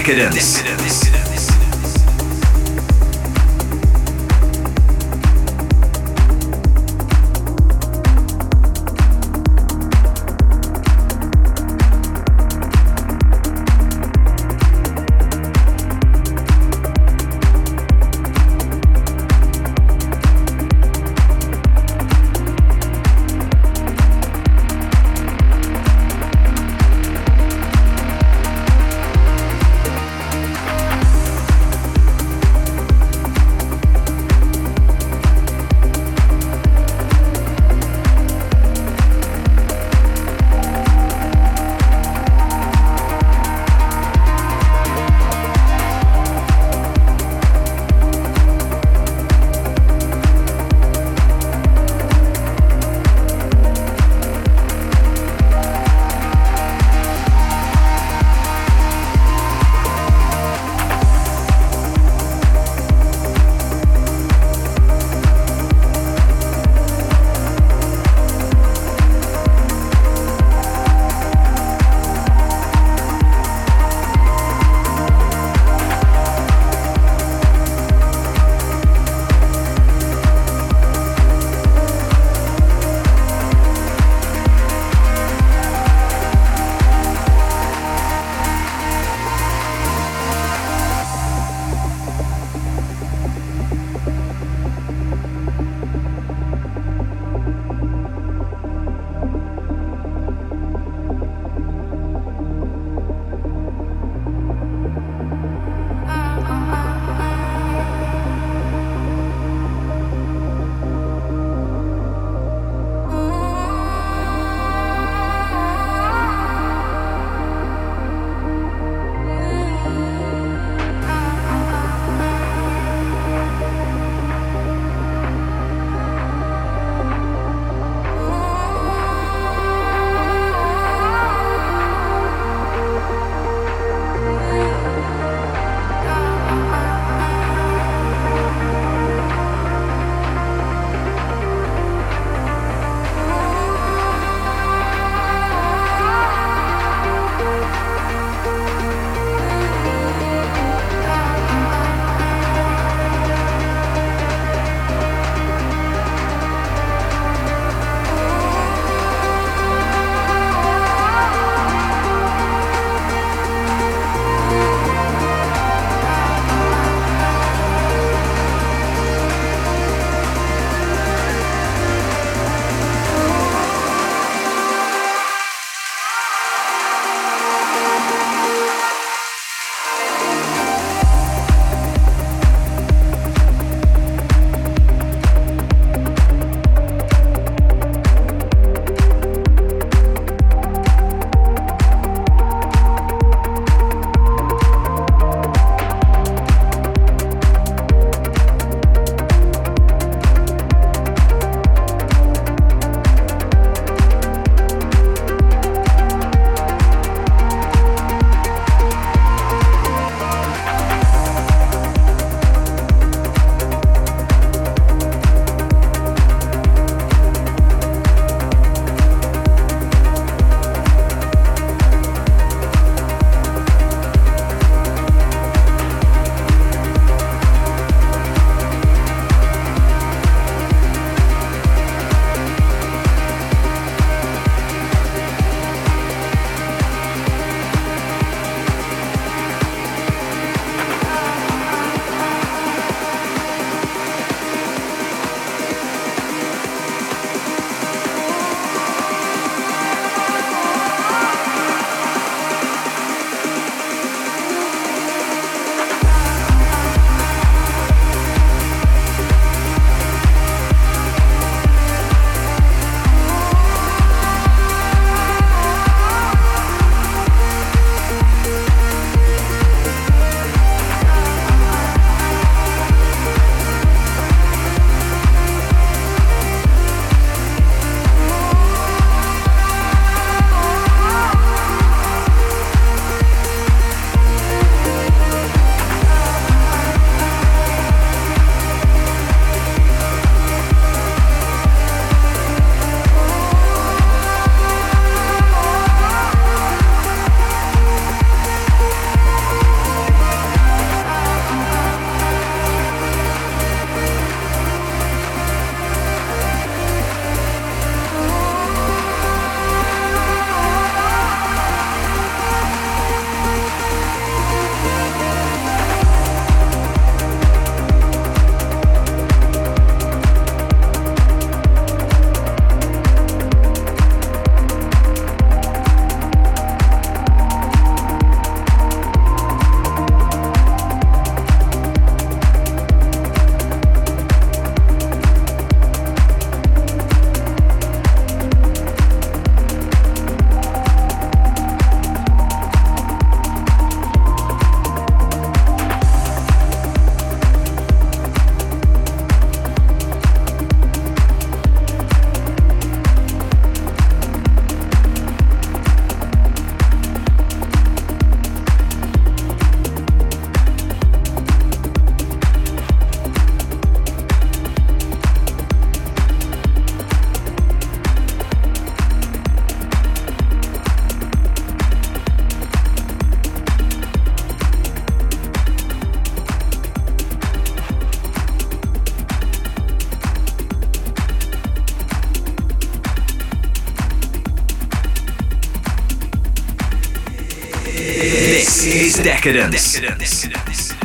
Is Decadence. This is Decadence. Decadence. listening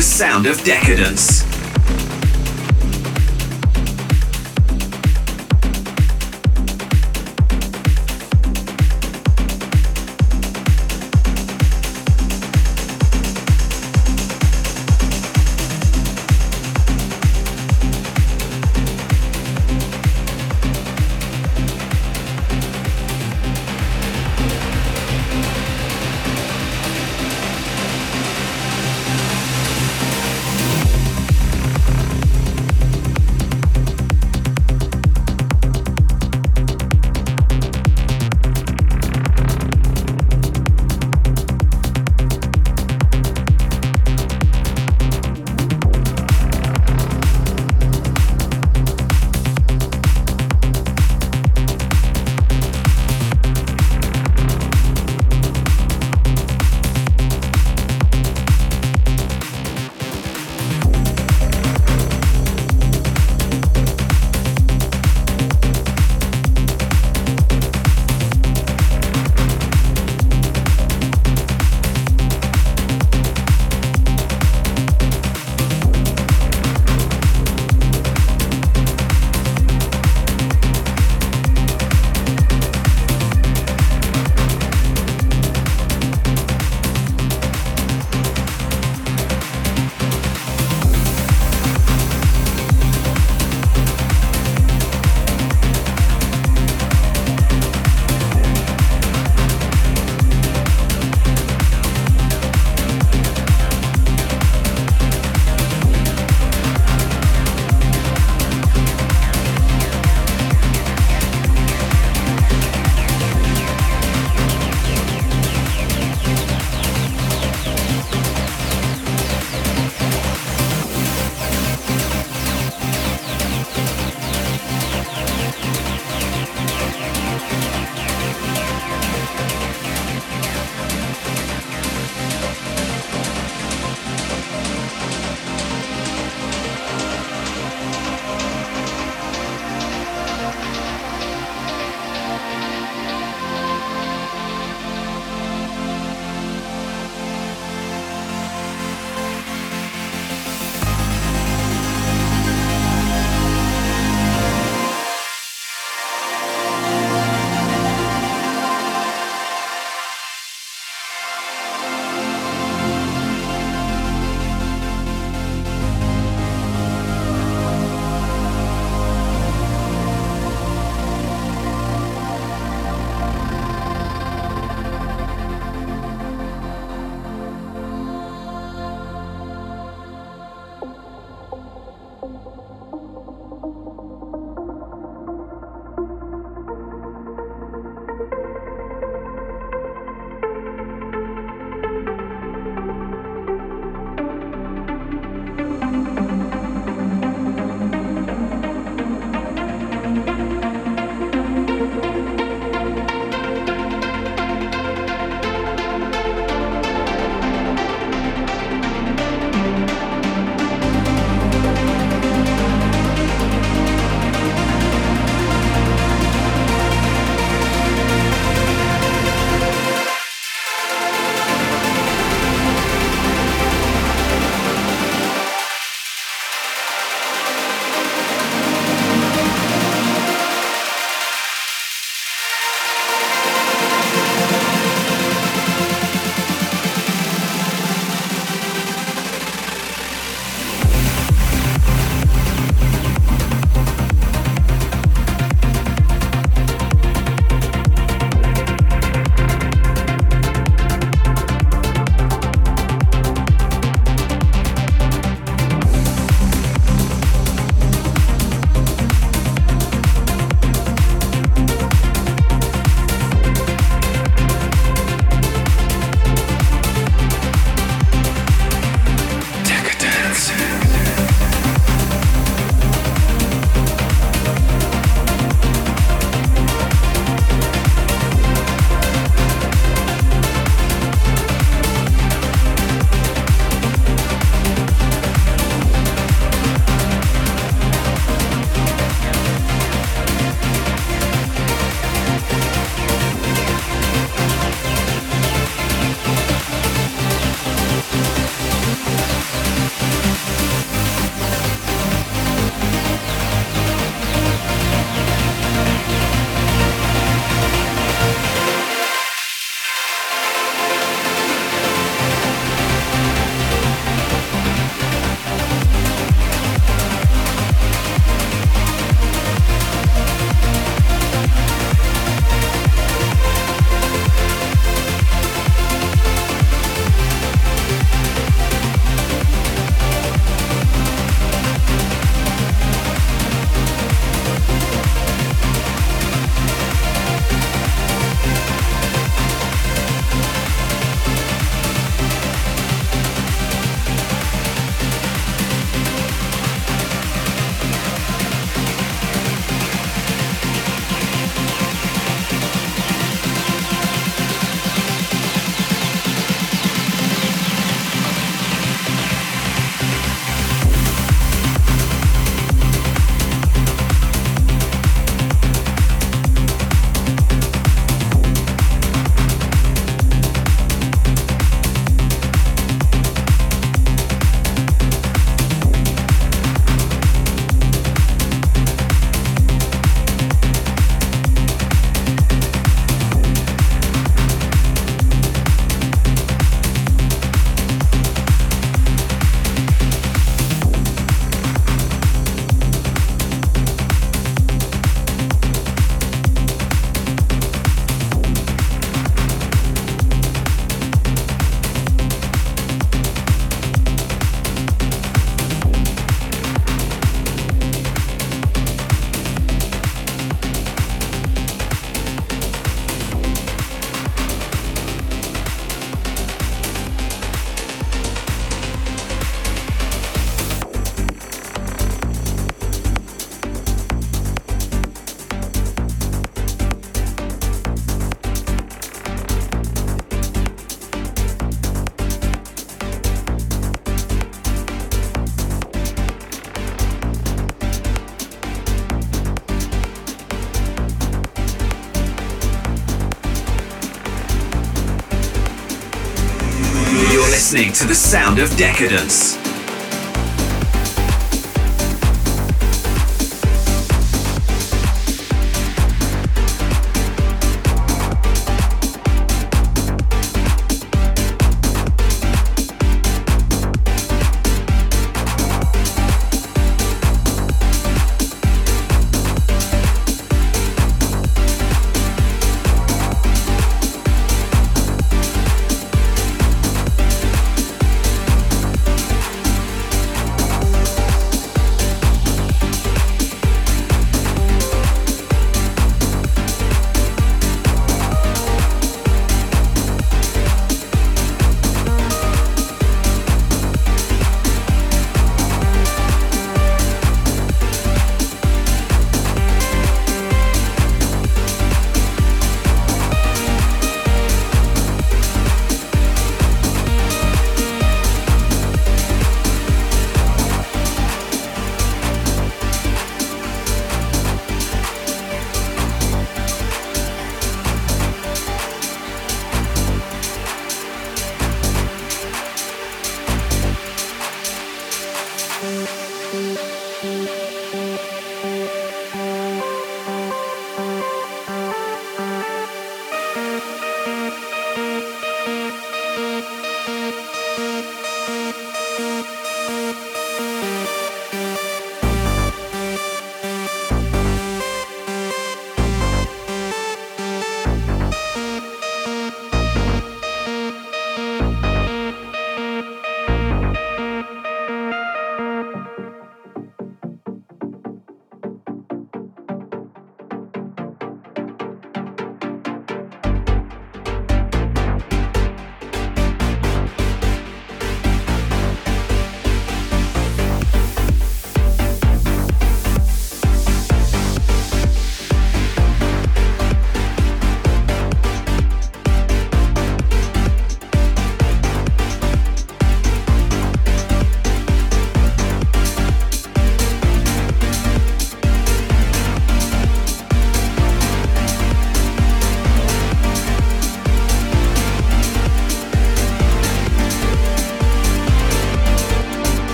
the sound of decadence. Listening to the sound of decadence.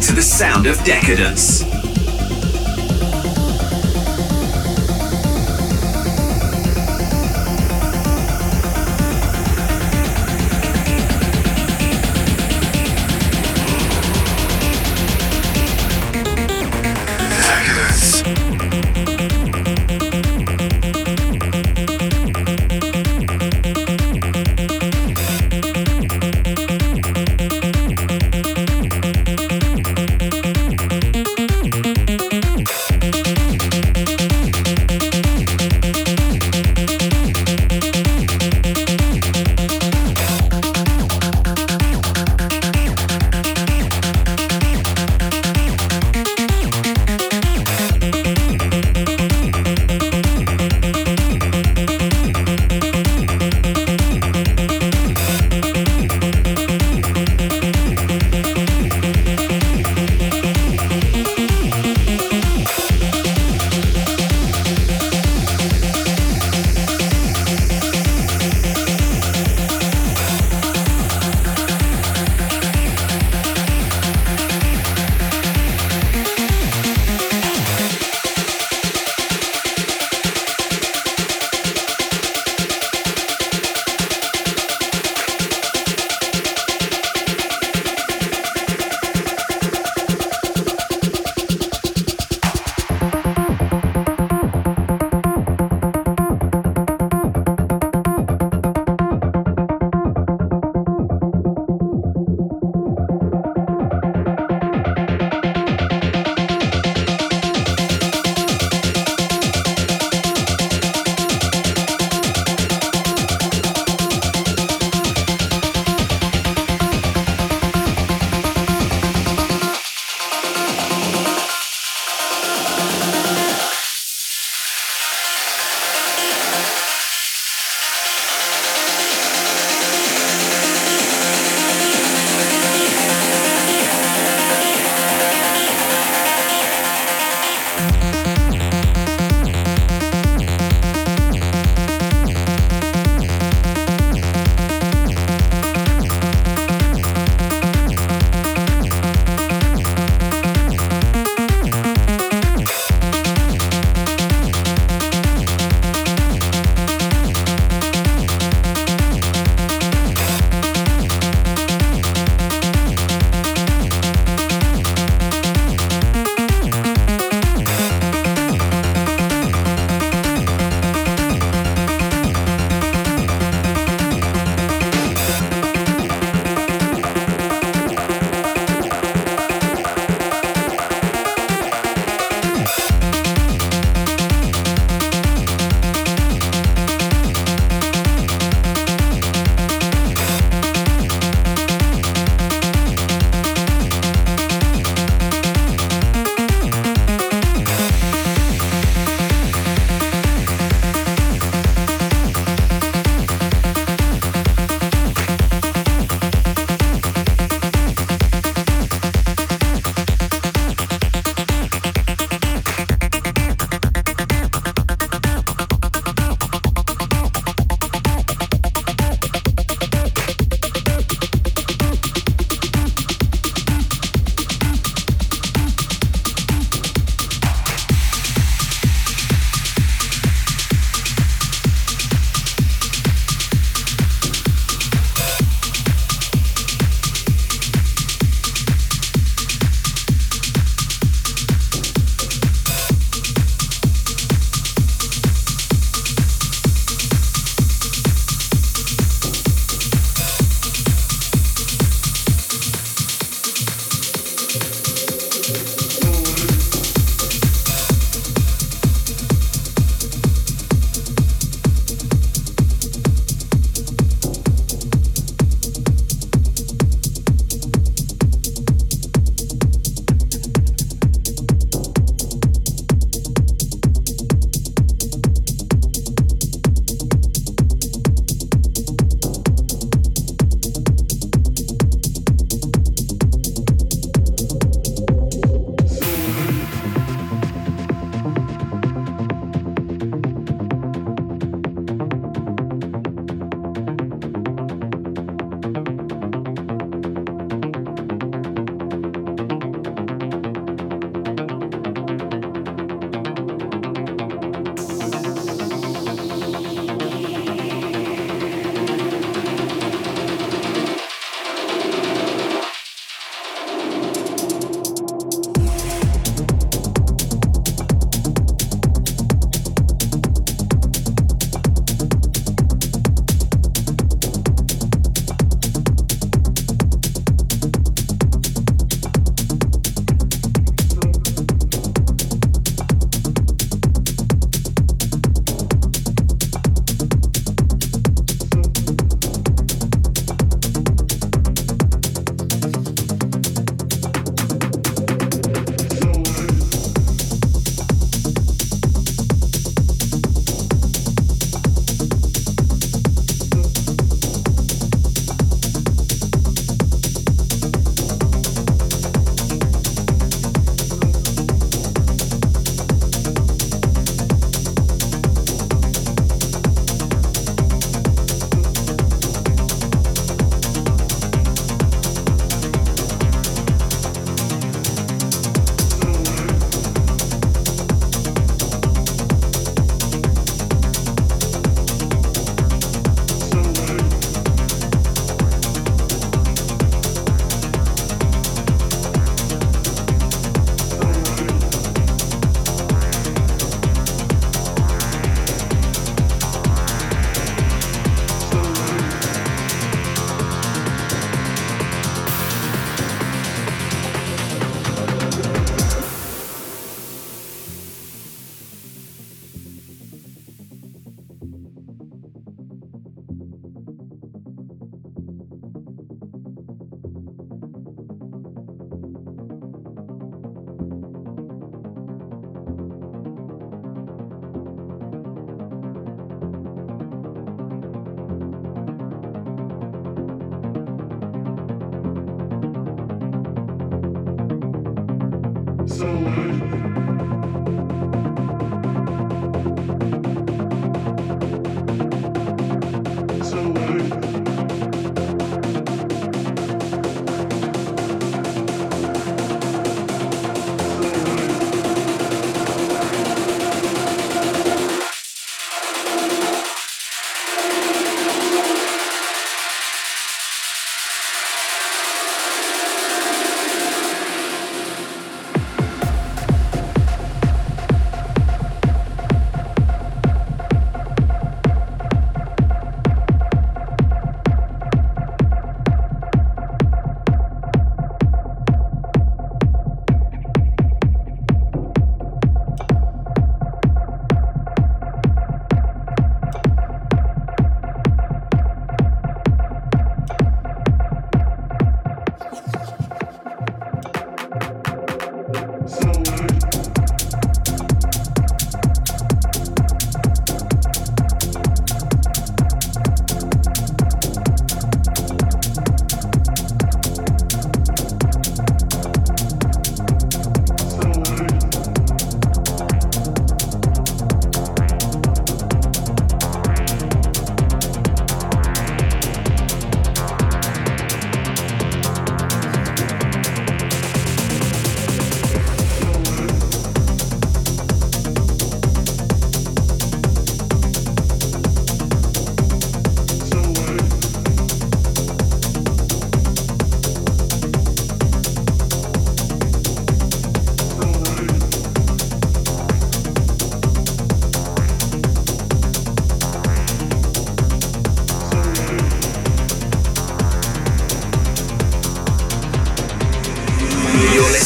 To the sound of decadence.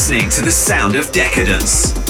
To the sound of decadence.